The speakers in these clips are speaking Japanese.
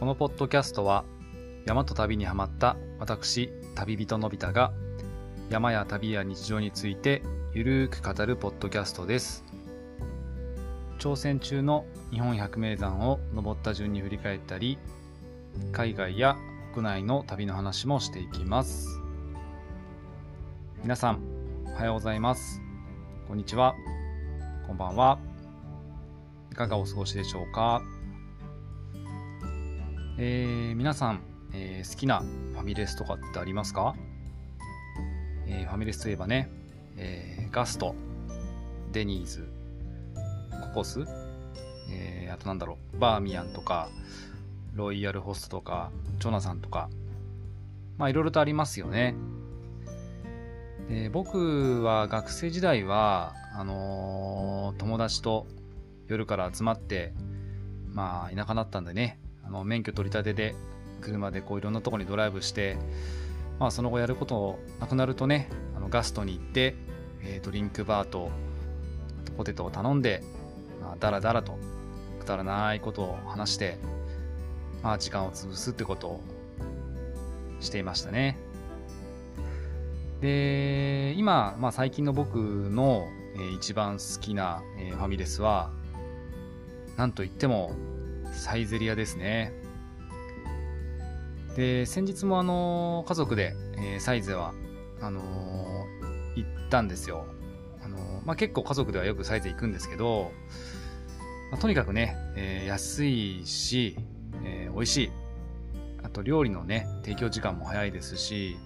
このポッドキャストは山と旅にはまった私旅人のび太が山や旅や日常についてゆるーく語るポッドキャストです。挑戦中の日本百名山を登った順に振り返ったり海外や国内の旅の話もしていきます。皆さんおはようございます。こんにちは。こんばんは。いかがお過ごしでしょうか？えー、皆さん、えー、好きなファミレスとかってありますか、えー、ファミレスといえばね、え、ガスト、デニーズ、ココス、え、あとなんだろう、バーミヤンとか、ロイヤルホストとか、ジョナサンとか、まあいろいろとありますよね。で僕は学生時代は、あの、友達と夜から集まって、まあ田舎だったんでね、あの免許取り立てで車でこういろんなとこにドライブして、まあ、その後やることなくなるとねあのガストに行って、えー、ドリンクバーとポテトを頼んで、まあ、だらだらとくだらないことを話して、まあ、時間を潰すってことをしていましたね。で今、まあ、最近の僕の、えー、一番好きな、えー、ファミレスはなんといってもサイゼリアですね。で、先日もあの、家族で、えー、サイゼは、あのー、行ったんですよ。あのー、まあ、結構家族ではよくサイゼ行くんですけど、まあ、とにかくね、え安いし、え美味しい。あと料理のね、提供時間も早いですし、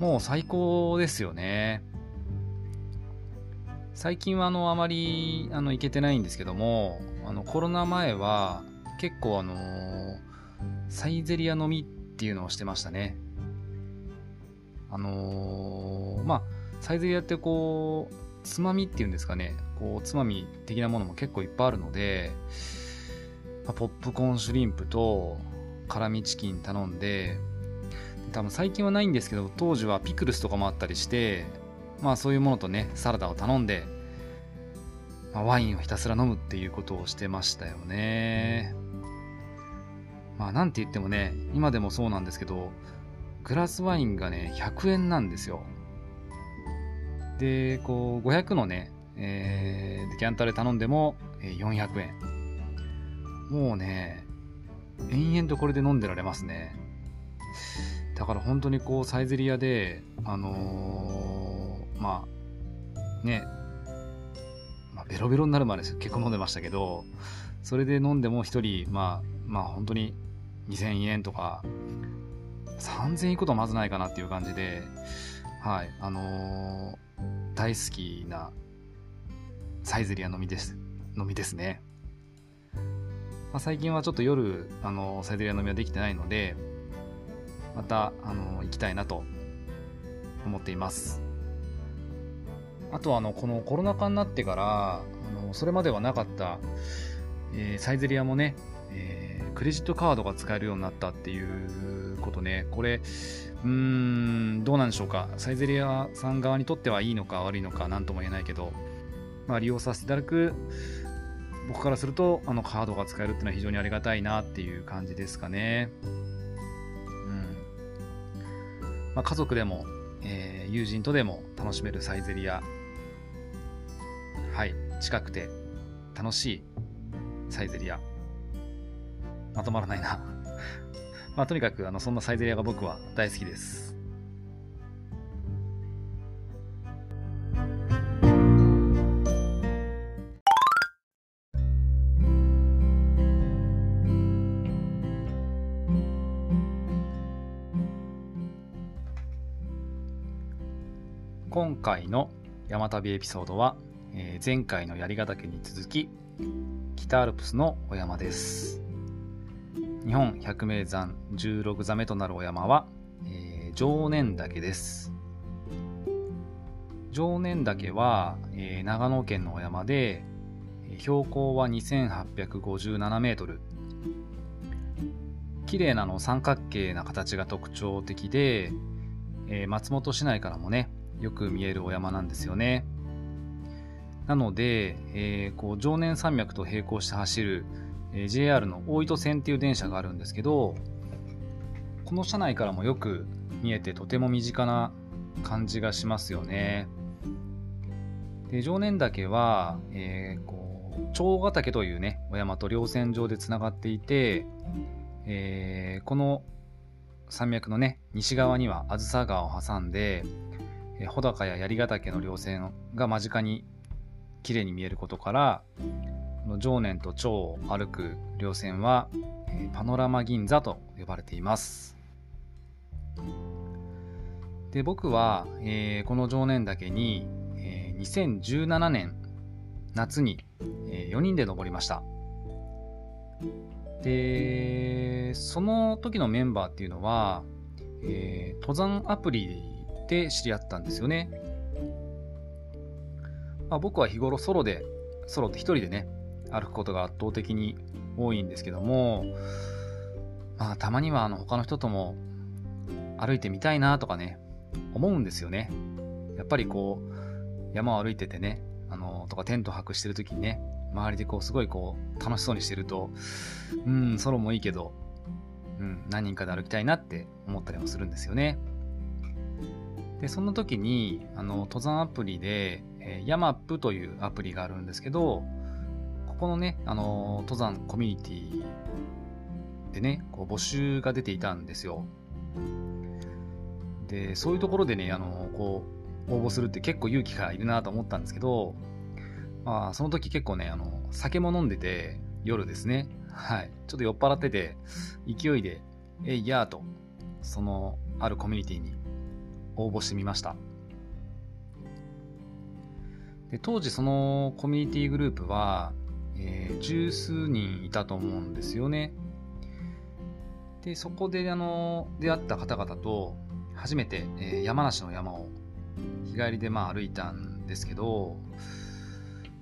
もう最高ですよね。最近はあの、あまり、あの、行けてないんですけども、あの、コロナ前は、結構あのサイゼリア飲みっていうのをしてましたね。あのー、まあ、サイゼリアってこう、つまみっていうんですかね、こう、つまみ的なものも結構いっぱいあるので、まあ、ポップコーンシュリンプと辛味チキン頼んで、多分最近はないんですけど、当時はピクルスとかもあったりして、まあそういうものとね、サラダを頼んで、まあ、ワインをひたすら飲むっていうことをしてましたよね。まあなんて言ってもね、今でもそうなんですけど、グラスワインがね、100円なんですよ。で、こう、500のね、えー、デキャンタで頼んでも、えー、400円。もうね、延々とこれで飲んでられますね。だから本当にこう、サイゼリアで、あのー、まあ、ね、まあ、ベロベロになるまで結構飲んでましたけど、それで飲んでも1人、まあ、まあ本当に2000円とか、3000円いくことはまずないかなっていう感じで、はい、あのー、大好きなサイゼリア飲みです、飲みですね。まあ、最近はちょっと夜、あのー、サイゼリア飲みはできてないので、また、あのー、行きたいなと思っています。あとは、あの、このコロナ禍になってから、あの、それまではなかった、えー、サイゼリアもね、えー、クレジットカードが使えるようになったっていうことね、これ、うーん、どうなんでしょうか。サイゼリアさん側にとってはいいのか悪いのか何とも言えないけど、まあ、利用させていただく僕からすると、あのカードが使えるっていうのは非常にありがたいなっていう感じですかね。うん。まあ、家族でも、えー、友人とでも楽しめるサイゼリア。はい。近くて楽しいサイゼリア。まとまらないな まあ、とにかく、あの、そんなサイゼリアが僕は大好きです。今回の山旅エピソードは、えー、前回の槍ヶ岳に続き北アルプスのお山です日本百名山16座目となるお山は、えー、常念岳です。常念岳は、えー、長野県のお山で、標高は2857メートル。綺麗なの三角形な形が特徴的で、えー、松本市内からもね、よく見えるお山なんですよね。なので、えー、こう常念山脈と並行して走るえー、JR の大糸線っていう電車があるんですけど、この車内からもよく見えてとても身近な感じがしますよね。で常年岳は、えー、こう長ヶ岳というねお山と稜線上でつながっていて、えー、この山脈のね西側には梓川を挟んで、えー、穂高や槍ヶ岳の稜線が間近に綺麗に見えることからこの常年と長を歩く稜線は、え、パノラマ銀座と呼ばれています。で僕は、えー、この常年岳に2017年夏に、え4人で登りました。で、その時のメンバーっていうのは、えー、登山アプリで知り合ったんですよね。まあ、僕は日頃ソロで、ソロって一人でね、歩くことが圧倒的に多いんですけども、まあ、たまにはあの他の人とも歩いてみたいなとかね、思うんですよね。やっぱりこう、山を歩いててね、あの、とかテント泊してる時にね、周りでこう、すごいこう、楽しそうにしてると、うん、ソロもいいけど、うん、何人かで歩きたいなって思ったりもするんですよね。で、そんな時に、あの、登山アプリで、えー、ヤマップというアプリがあるんですけど、ここのね、あの、登山コミュニティでね、こう募集が出ていたんですよ。で、そういうところでね、あの、こう、応募するって結構勇気がいるなと思ったんですけど、まあ、その時結構ね、あの、酒も飲んでて、夜ですね。はい。ちょっと酔っ払ってて、勢いで、えいやーと、その、あるコミュニティに応募してみました。で当時そのコミュニティグループは、えー、十数人いたと思うんですよね。で、そこであの、出会った方々と、初めて、えー、山梨の山を日帰りでまあ歩いたんですけど、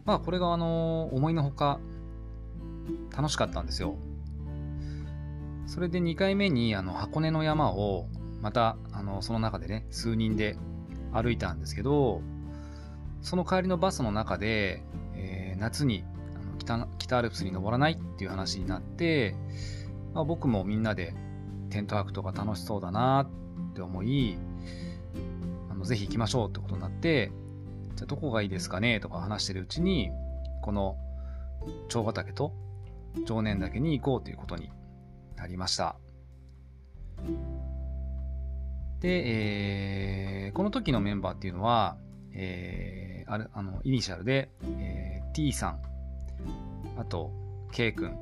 まあこれがあの、思いのほか楽しかったんですよ。それで2回目にあの箱根の山をまたあのその中でね、数人で歩いたんですけど、その帰りのバスの中で、えー、夏にあの北北アルプスに登らないっていう話になって、まあ、僕もみんなでテント泊とか楽しそうだなって思いあ、のぜひ行きましょうってことになって、じゃあどこがいいですかねとか話してるうちに、この長ヶ岳と常年岳に行こうということになりました。で、えー、この時のメンバーっていうのは、えー、あれあのイニシャルで、えー、T さん、あと K 君、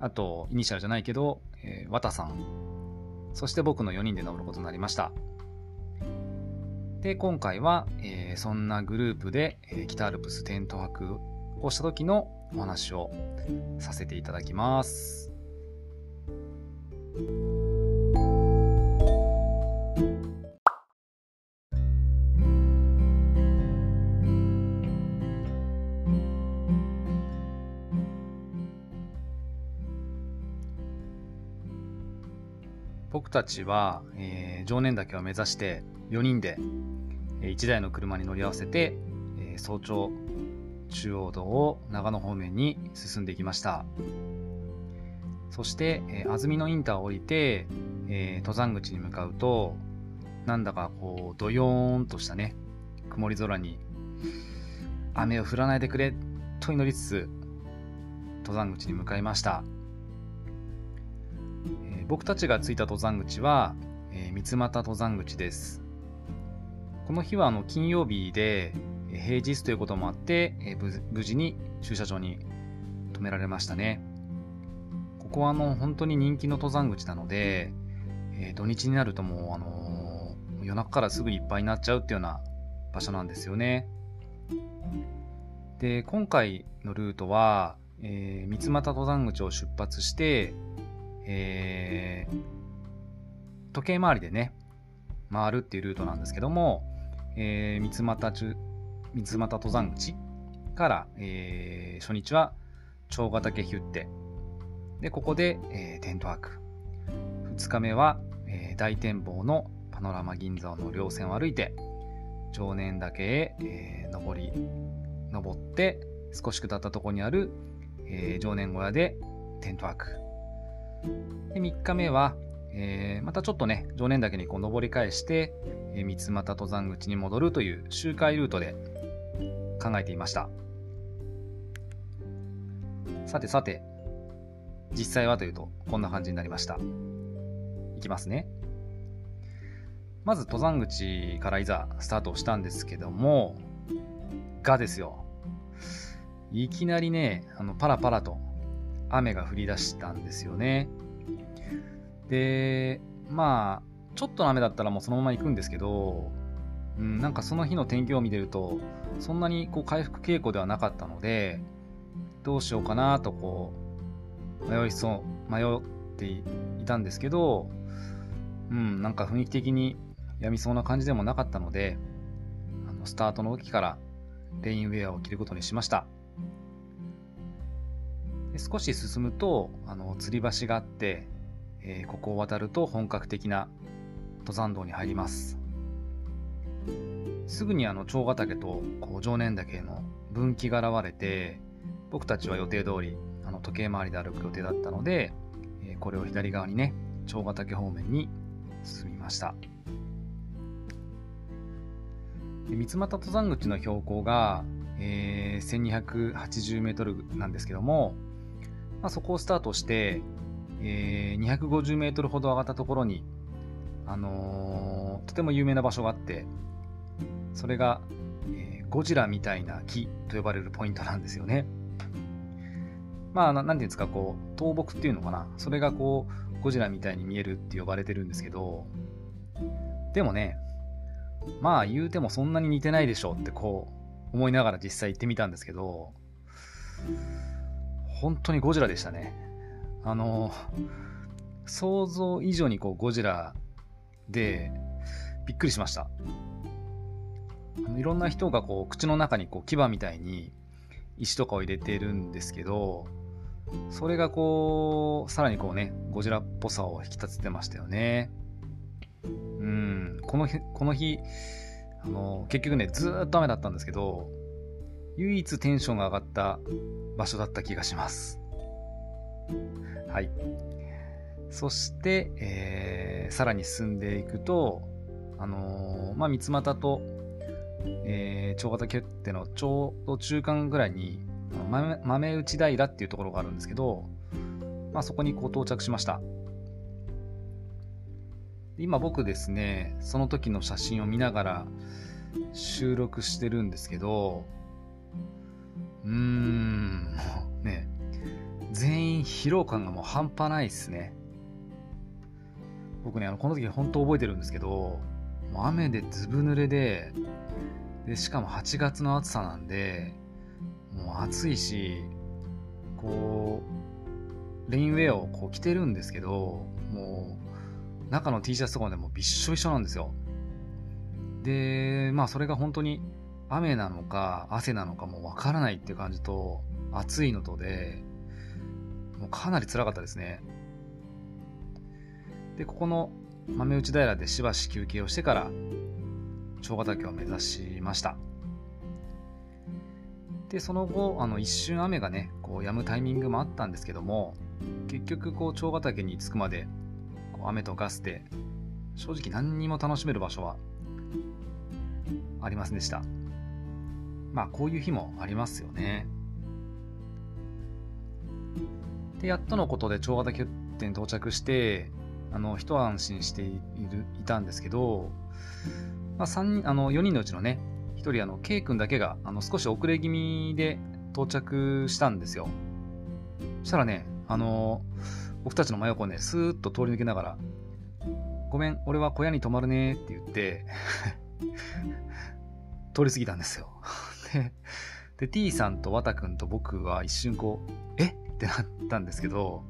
あとイニシャルじゃないけど、えー、ワタさん、そして僕の4人で登ることになりました。で、今回は、えー、そんなグループで、えー、北アルプステント泊をした時のお話をさせていただきます。僕たちは、えー、常年岳を目指して4人で1台の車に乗り合わせて早朝中央道を長野方面に進んでいきました。そして安曇野インターを降りて登山口に向かうとなんだかこうドヨーンとしたね曇り空に雨を降らないでくれと祈りつつ登山口に向かいました。僕たちが着いた登山口は、えー、三俣登山口です。この日はあの金曜日で、平日ということもあって、えー、無事に駐車場に止められましたね。ここはあの本当に人気の登山口なので、えー、土日になるともう、あのー、夜中からすぐいっぱいになっちゃうっていうような場所なんですよね。で、今回のルートは、えー、三俣登山口を出発して、えー、時計回りでね、回るっていうルートなんですけども、えー、三俣、三俣登山口から、えー、初日は長ヶ岳ヒュッテ。で、ここで、えー、テント泊。二日目は、えー、大展望のパノラマ銀座の稜線を歩いて、常年岳へ、えー、登り、登って、少し下ったところにある、えー、常年小屋でテントワーク。で、3日目は、えー、またちょっとね、常年岳にこう登り返して、えー、三俣登山口に戻るという周回ルートで考えていました。さてさて、実際はというと、こんな感じになりました。いきますね。まず登山口からいざスタートしたんですけども、がですよ。いきなりね、あの、パラパラと雨が降り出したんですよね。で、まあ、ちょっとの雨だったらもうそのまま行くんですけど、うん、なんかその日の天気を見てると、そんなにこう回復傾向ではなかったので、どうしようかなとこう、迷いそう、迷っていたんですけど、うん、なんか雰囲気的にやみそうな感じでもなかったので、あのスタートの時からレインウェアを着ることにしました。少し進むと、あの、吊り橋があって、えー、ここを渡ると本格的な登山道に入ります。すぐにあの、長ヶ岳とこう常年岳の分岐が現れて、僕たちは予定通り、あの、時計回りで歩く予定だったので、えー、これを左側にね、長ヶ岳方面に進みました。三俣登山口の標高が、えー、1280メートルなんですけども、まあ、そこをスタートして、えー、250メートルほど上がったところに、あのー、とても有名な場所があって、それが、えー、ゴジラみたいな木と呼ばれるポイントなんですよね。まあ、なんていうんですか、こう、倒木っていうのかな。それがこう、ゴジラみたいに見えるって呼ばれてるんですけど、でもね、まあ言うてもそんなに似てないでしょってこう思いながら実際行ってみたんですけど、本当にゴジラでしたね。あの、想像以上にこうゴジラでびっくりしました。あのいろんな人がこう口の中にこう牙みたいに石とかを入れてるんですけど、それがこう、さらにこうね、ゴジラっぽさを引き立ててましたよね。うん、この日、この日、あの、結局ね、ずっと雨だったんですけど、唯一テンションが上がった場所だった気がします。はい。そして、えー、さらに進んでいくと、あのー、まあ、三俣と、えー、長型決定のちょうど中間ぐらいに、豆豆内平っていうところがあるんですけど、まあ、そこにこう到着しました。今僕ですね、その時の写真を見ながら収録してるんですけど、うーん、ね、全員疲労感がもう半端ないっすね。僕ね、あの、この時本当覚えてるんですけど、もう雨でずぶ濡れで、で、しかも8月の暑さなんで、もう暑いし、こう、レインウェアをこう着てるんですけど、もう、中の T シャツとかでもびっしょびしょなんですよ。で、まあそれが本当に雨なのか汗なのかもわからないっていう感じと、暑いのとで、もうかなり辛かったですね。で、ここの豆内平でしばし休憩をしてから、長ヶ岳を目指しました。で、その後、あの、一瞬雨がね、こう、止むタイミングもあったんですけども、結局、こう、長ヶ岳に着くまでこう雨とガスで、正直何にも楽しめる場所はありませんでした。まあ、こういう日もありますよね。で、やっとのことで長型欠点到着して、あの、一安心している、いたんですけど、まあ、三あの、4人のうちのね、1人、あの、K 君だけが、あの、少し遅れ気味で到着したんですよ。そしたらね、あの、僕たちの真横をね、スーッと通り抜けながら、ごめん、俺は小屋に泊まるねって言って 通り過ぎたんですよで。T さんと綿くんと僕は一瞬こう、え？ってなったんですけど、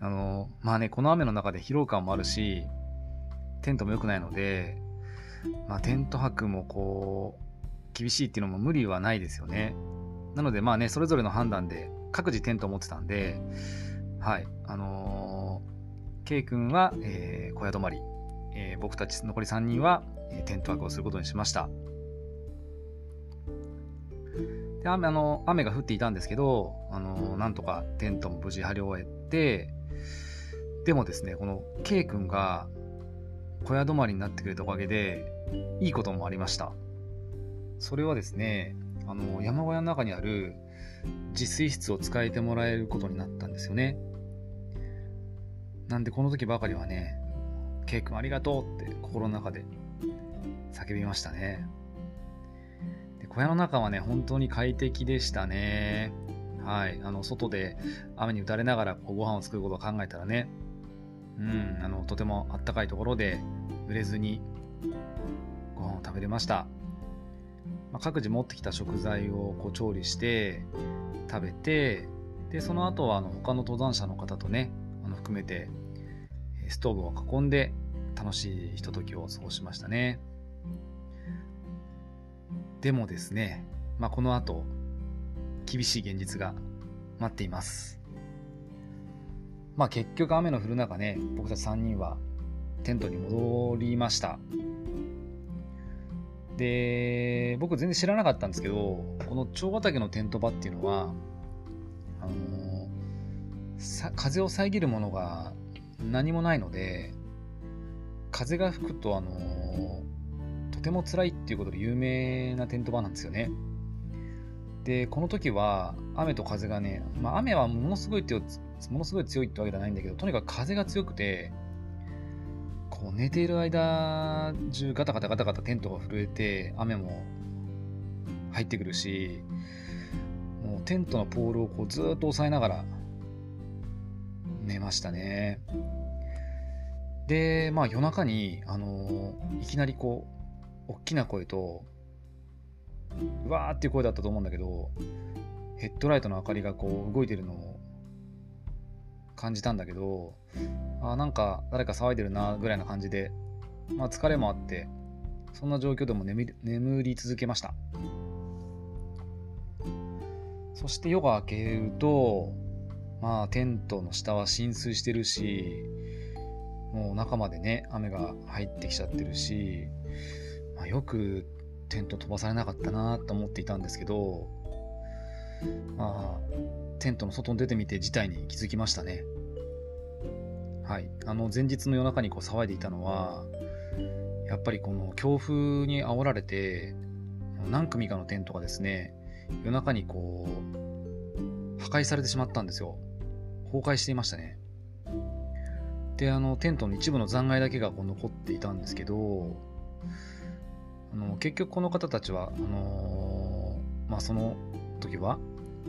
あの、まあね、この雨の中で疲労感もあるし、テントも良くないので、まあテント泊もこう、厳しいっていうのも無理はないですよね。なのでまあね、それぞれの判断で各自テントを持ってたんで、はい。あのー、K 君は、えー、小屋泊まり、えー、僕たち残り3人は、えー、テントワークをすることにしました。で雨あの雨が降っていたんですけど、あのなんとかテントも無事張り終えて、でもですね、この K 君が小屋泊まりになってくれたおかげで、いいこともありました。それはですね、あの山小屋の中にある自炊室を使えてもらえることになったんですよね。なんでこの時ばかりはね、ケイ君ありがとうって心の中で叫びましたね。小屋の中はね、本当に快適でしたね。はい。あの、外で雨に打たれながらこうご飯を作ることを考えたらね、うん、あの、とてもあったかいところで濡れずにご飯を食べれました。まあ、各自持ってきた食材をこう調理して食べて、で、その後はあの他の登山者の方とね、あの含めてストーブを囲んで楽しいひとときを過ごしましたね。でもですね、まあ、この後、厳しい現実が待っています。まあ結局雨の降る中ね、僕たち3人はテントに戻りました。で、僕全然知らなかったんですけど、この蝶ヶ岳のテント場っていうのは、あのー、風を遮るものが何もないので、風が吹くと、あのー、とても辛いっていうことで有名なテント場なんですよね。で、この時は雨と風がね、まあ雨はものすごい強ものすごい強いってわけじゃないんだけど、とにかく風が強くて、こう寝ている間中ガタガタガタガタテントが震えて、雨も入ってくるし、もうテントのポールをこうずっと押さえながら寝ましたね。で、まあ夜中に、あの、いきなりこう、大きな声と、うわーっていう声だったと思うんだけど、ヘッドライトの明かりがこう動いてるのを感じたんだけど、あなんか誰か騒いでるなぐらいな感じで、まあ疲れもあって、そんな状況でも眠り眠り続けました。そして夜が明けると、まあテントの下は浸水してるし、もう中までね、雨が入ってきちゃってるし、まあ、よくテント飛ばされなかったなと思っていたんですけど、まあ、テントの外に出てみて事態に気づきましたね。はい。あの、前日の夜中にこう騒いでいたのは、やっぱりこの強風に煽られて、何組かのテントがですね、夜中にこう、破壊されてしまったんですよ。崩壊していましたね。で、あの、テントの一部の残骸だけがこう残っていたんですけど、あの結局この方たちは、あのー、まあ、その時は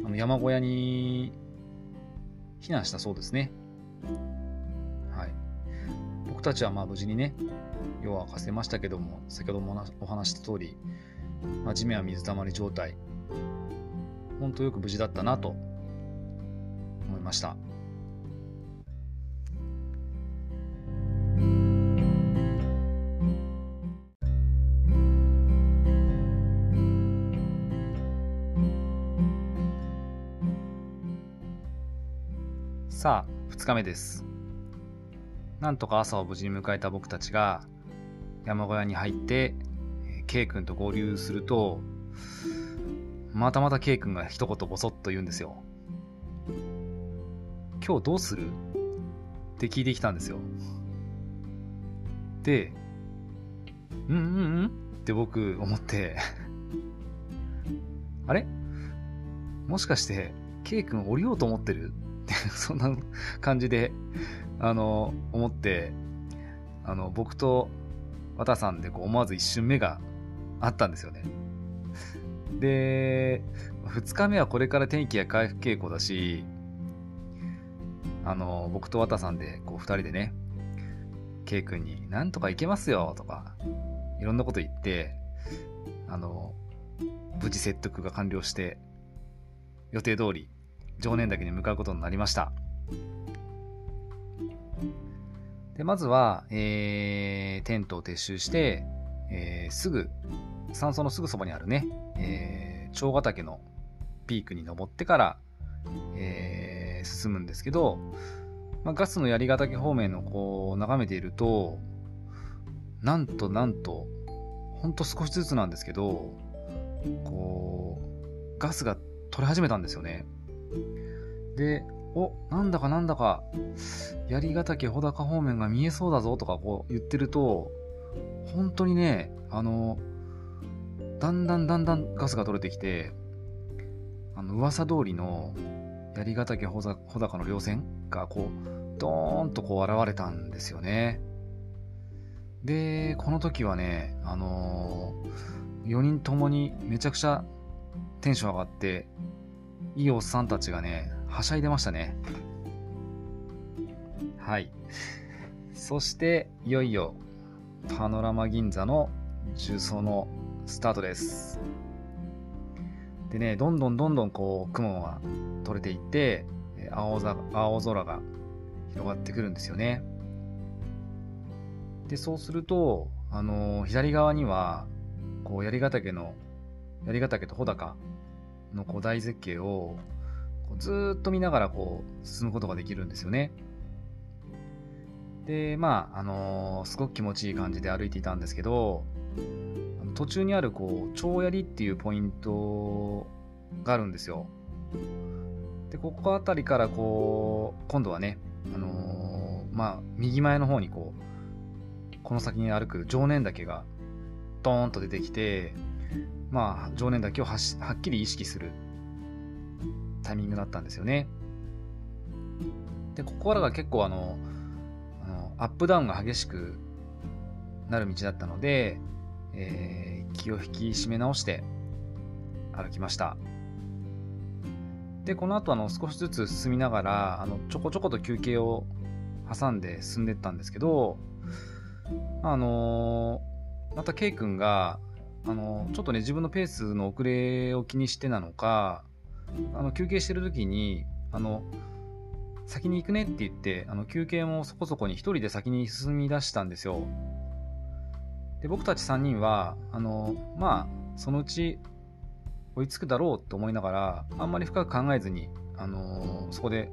あの山小屋に避難したそうですね。はい。僕たちはまあ無事にね、夜は明かせましたけども、先ほどもお話した通り、まあ、地面は水たまり状態。本当よく無事だったなと思いました。さあ、2日目です。なんとか朝を無事に迎えた僕たちが山小屋に入って、K 君と合流すると、またまた K 君が一言ボソッと言うんですよ。今日どうする？って聞いてきたんですよ。で、うんうんうん？って僕思って あれ？もしかして K 君降りようと思ってる？そんな感じで、あの、思って、あの、僕と綿さんでこう思わず一瞬目があったんですよね。で、2日目はこれから天気が回復傾向だし、あの、僕と綿さんで、こう、2人でね、K 君に、なんとかいけますよ、とか、いろんなこと言って、あの、無事説得が完了して、予定通り、常念岳に向かうことになりました。でまずは、えー、テントを撤収して、えー、すぐ、山荘のすぐそばにあるね、えー、長ヶ岳のピークに登ってから、えー、進むんですけど、まあ、ガスの槍ヶ岳方面のこう眺めていると、なんとなんと、ほんと少しずつなんですけど、こう、ガスが取れ始めたんですよね。で、お、なんだかなんだか、槍ヶ岳穂高方面が見えそうだぞとかこう言ってると、本当にね、あの、だんだんだんだんガスが取れてきて、あの、噂通りの槍ヶ岳穂高の稜線がこう、ドーンとこう現れたんですよね。で、この時はね、あのー、4人ともにめちゃくちゃテンション上がって、いいおっさんたちがね、はしゃいでましたね。はい。そして、いよいよ、パノラマ銀座の重曹のスタートです。でね、どんどんどんどんこう、雲が取れていって、青ざ青空が広がってくるんですよね。で、そうすると、あのー、左側には、こう、槍ヶ岳の、槍ヶ岳と穂高のこう大絶景をずっと見ながらこう進むことができるんですよね。で、まあ、あのー、すごく気持ちいい感じで歩いていたんですけど、途中にあるこう、蝶槍っていうポイントがあるんですよ。で、ここあたりからこう、今度はね、あのー、まあ、右前の方にこう、この先に歩く常念岳がドーンと出てきて、まあ、常念岳をはっきり意識するタイミングだったんですよね。で、ここからが結構あの、あのアップダウンが激しくなる道だったので、えー、気を引き締め直して歩きました。で、この後あの少しずつ進みながら、あのちょこちょこと休憩を挟んで進んでったんですけど、あのー、また K 君が、あの、ちょっとね、自分のペースの遅れを気にしてなのか、あの休憩してる時に、あの、先に行くねって言って、あの休憩もそこそこに一人で先に進み出したんですよ。で、僕たち3人は、あの、まあ、そのうち追いつくだろうと思いながら、あんまり深く考えずに、あのそこで、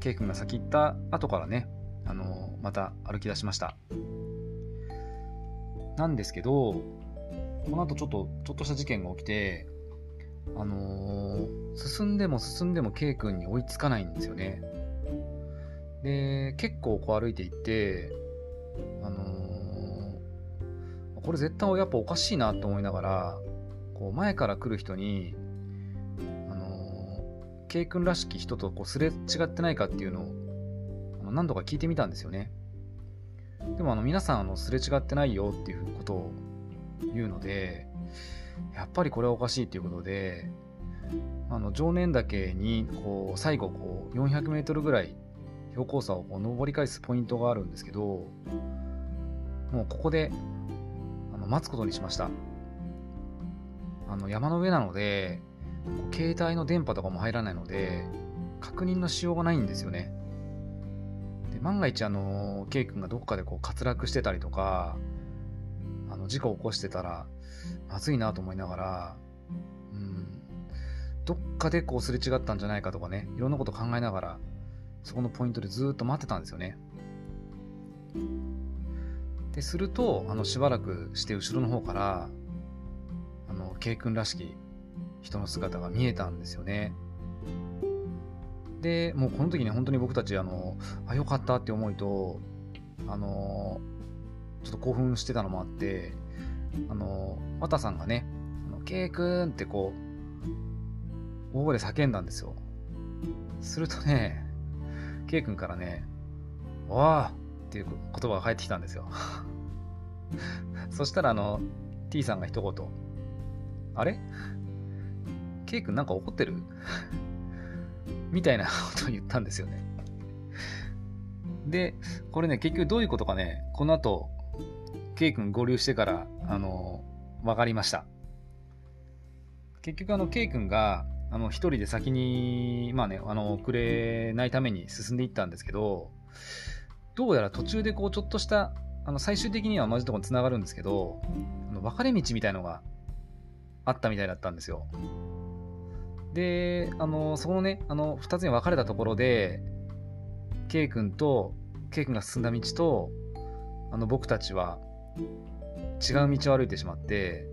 ケイ君が先行った後からね、あのまた歩き出しました。なんですけど、この後ちょっと、ちょっとした事件が起きて、あのー、進んでも進んでも K 君に追いつかないんですよね。で、結構こう歩いていって、あのー、これ絶対やっぱおかしいなと思いながら、こう前から来る人に、あのー、K 君らしき人とこうすれ違ってないかっていうのを、何度か聞いてみたんですよね。でもあの皆さんあのすれ違ってないよっていうことを言うので、やっぱりこれはおかしいっていうことで、あの常念岳にこう最後こう400メートルぐらい標高差をこう登り返すポイントがあるんですけど、もうここであの待つことにしました。あの山の上なので、携帯の電波とかも入らないので、確認のしようがないんですよね。で万が一、あの、K 君がどこかでこう滑落してたりとか、事故を起こしてたら、まずいなと思いながら、うん、どっかでこうすれ違ったんじゃないかとかね、いろんなこと考えながら、そこのポイントでずっと待ってたんですよね。で、すると、あの、しばらくして後ろの方から、あの、K 君らしき人の姿が見えたんですよね。で、もうこの時に本当に僕たち、あの、あ、よかったって思いと、あの、ちょっと興奮してたのもあって、あの、綿さんがね、あの、ケイ君ってこう、大声で叫んだんですよ。するとね、ケイ君からね、おーっていう言葉が返ってきたんですよ。そしたらあの、T さんが一言、あれ？ケイ君なんか怒ってる？みたいなことを言ったんですよね。で、これね、結局どういうことかね、この後、K 君合流してから、あの、分かりました。結局、あの、K 君が、あの、一人で先に、まあね、あの、遅れないために進んでいったんですけど、どうやら途中でこう、ちょっとした、あの、最終的には同じところに繋がるんですけど、あの分かれ道みたいのがあったみたいだったんですよ。で、あの、そこのね、あの、二つに分かれたところで、K 君と、K 君が進んだ道と、あの、僕たちは違う道を歩いてしまって、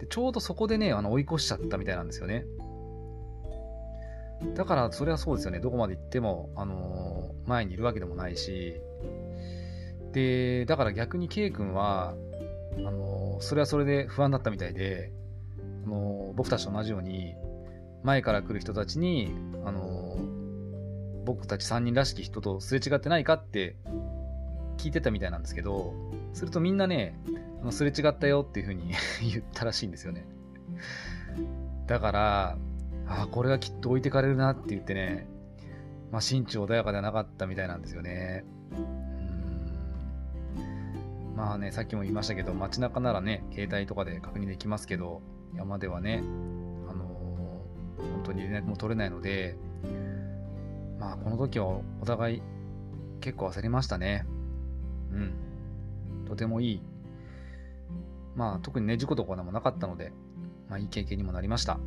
でちょうどそこでね、あの追い越しちゃったみたいなんですよね。だから、それはそうですよね。どこまで行っても、あのー、前にいるわけでもないし、で、だから逆に K 君は、あのー、それはそれで不安だったみたいで、あのー、僕たちと同じように、前から来る人たちに、あの僕たち3人らしき人とすれ違ってないかって聞いてたみたいなんですけど、するとみんなね、あのすれ違ったよっていう風に 言ったらしいんですよね。だから、ああ、これはきっと置いてかれるなって言ってね、まあ、心中穏やかではなかったみたいなんですよね。うんまあね、さっきも言いましたけど、街中ならね、携帯とかで確認できますけど、山ではね、あのー、本当に連絡も取れないので、まあ、この時はお互い結構焦りましたね。うん。とてもいい。まあ、特にね、事故とかでもなかったので、まあ、いい経験にもなりました。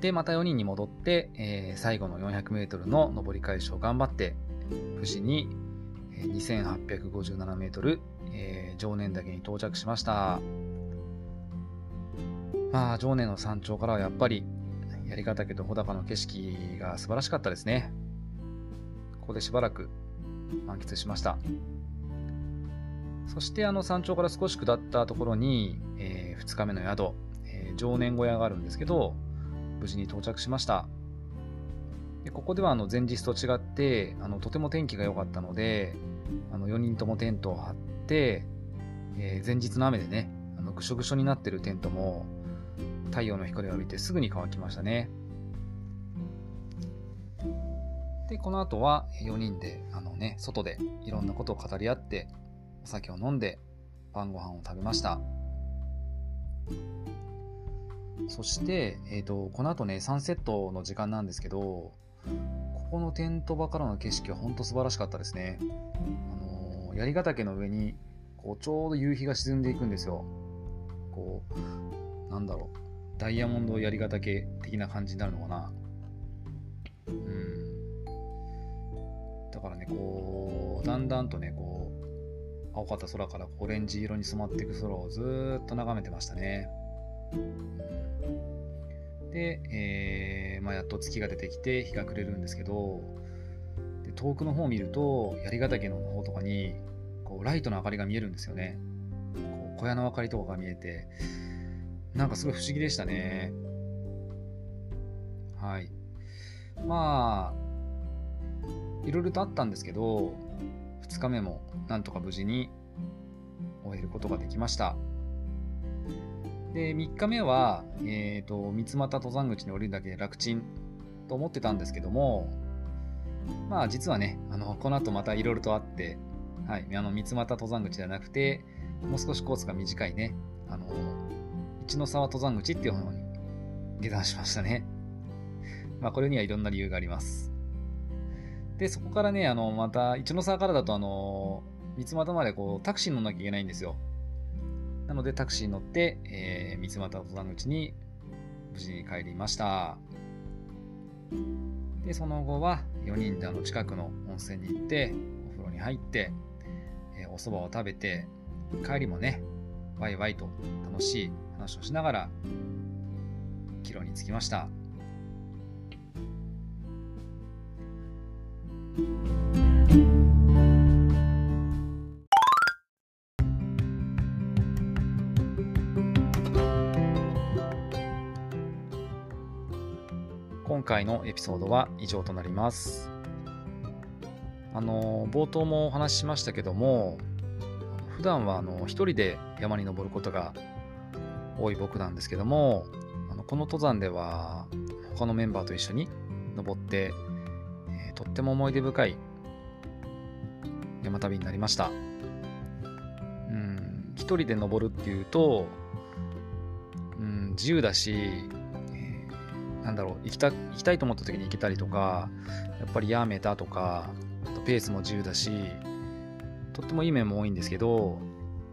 で、また4人に戻って、えー、最後の 400m の上り返しを頑張って、無事に2857メートル、えー、常念岳に到着しました。まあ、常念の山頂からはやっぱり、槍ヶ岳と穂高の景色が素晴らしかったですね。ここでしばらく満喫しました。そしてあの山頂から少し下ったところに、えー、2日目の宿、えー、常念小屋があるんですけど、無事に到着しました。でここではあの前日と違ってあのとても天気が良かったのであの4人ともテントを張って、えー、前日の雨でねあのぐしょぐしょになってるテントも太陽の光を浴びてすぐに乾きましたね。で、この後は4人で、あのね、外でいろんなことを語り合って、お酒を飲んで、晩ご飯を食べました。そして、えっ、ー、と、この後ね、サンセットの時間なんですけど、ここのテント場からの景色は本当素晴らしかったですね。あの、槍ヶ岳の上に、こう、ちょうど夕日が沈んでいくんですよ。こう、なんだろう。ダイヤモンド槍ヶ岳的な感じになるのかな。うん。ね、こう、だんだんとね、こう、青かった空からオレンジ色に染まっていく空をずっと眺めてましたね。で、えー、まあ、やっと月が出てきて日が暮れるんですけど、で遠くの方を見ると、槍ヶ岳の方とかに、こう、ライトの明かりが見えるんですよね。こう小屋の明かりとかが見えて、なんかすごい不思議でしたね。はい。まあ、いろいろとあったんですけど、2日目もなんとか無事に終えることができました。で、3日目は、え、ー、と、三俣登山口に降りるだけで楽ちんと思ってたんですけども、まあ実はね、あの、この後またいろいろとあって、はい、あの、三俣登山口ではなくて、もう少しコースが短いね、あの、一ノ沢登山口っていう方に下山しましたね。まあこれにはいろんな理由があります。で、そこからね、あの、また、一ノ沢からだと、あの、三俣までこう、タクシーに乗んなきゃいけないんですよ。なので、タクシーに乗って、えー、三俣登山口に無事に帰りました。で、その後は、4人であの、近くの温泉に行って、お風呂に入って、えー、お蕎麦を食べて、帰りもね、ワイワイと楽しい話をしながら、帰路に着きました。今回のエピソードは以上となります。あの冒頭もお話ししましたけども普段はあの一人で山に登ることが多い僕なんですけどもあのこの登山では他のメンバーと一緒に登って、とっても思い出深い山旅になりました。うん一人で登るっていうとうん自由だし、えー、なんだろう行きた行きたいと思った時に行けたりとかやっぱりやめたとかあとペースも自由だしとってもいい面も多いんですけど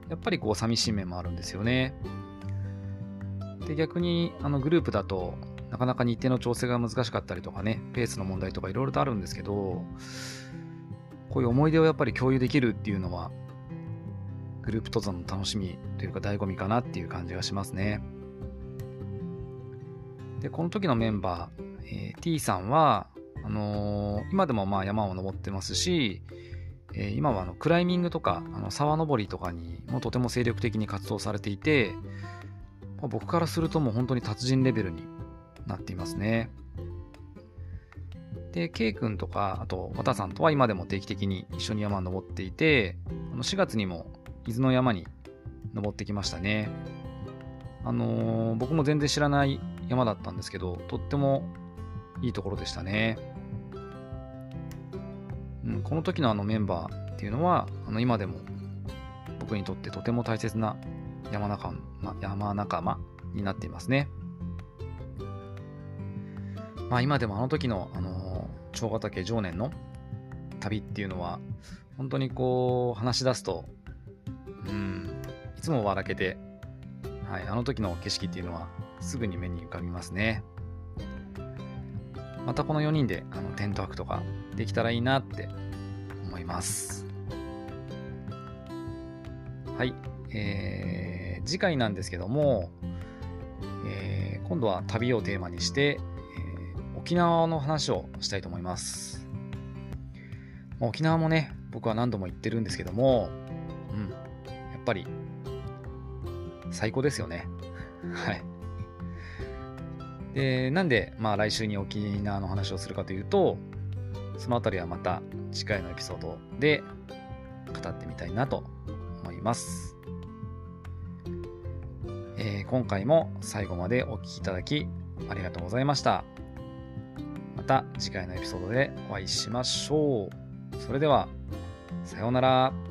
やっぱりこう寂しい面もあるんですよね。で、逆にあのグループだとなかなか日程の調整が難しかったりとかね、ペースの問題とかいろいろとあるんですけど、こういう思い出をやっぱり共有できるっていうのは、グループ登山の楽しみというか醍醐味かなっていう感じがしますね。で、この時のメンバー、えー、T さんは、あのー、今でもまあ山を登ってますし、えー、今はあのクライミングとかあの沢登りとかにもとても精力的に活動されていて、ま、僕からするともう本当に達人レベルになっていますね。で、K 君とか、あと、綿さんとは今でも定期的に一緒に山登っていて、あの4月にも伊豆の山に登ってきましたね。あのー、僕も全然知らない山だったんですけど、とってもいいところでしたね。うん、この時のあのメンバーっていうのは、あの今でも僕にとってとても大切な山仲間山仲間になっていますね。まあ今でもあの時の、あのー、長ヶ岳常年の旅っていうのは、本当にこう話し出すと、うん、いつも笑けて、はい、あの時の景色っていうのはすぐに目に浮かびますね。またこの4人であのテント泊とかできたらいいなって思います。はい。えー、次回なんですけども、えー、今度は旅をテーマにして、沖縄の話をしたいと思います。沖縄もね、僕は何度も行ってるんですけども、うん、やっぱり最高ですよね。はい。で、なんで、まあ来週に沖縄の話をするかというと、そのあたりはまた次回のエピソードで語ってみたいなと思います。えー、今回も最後までお聴きいただきありがとうございました。また次回のエピソードでお会いしましょう。それでは、さようなら。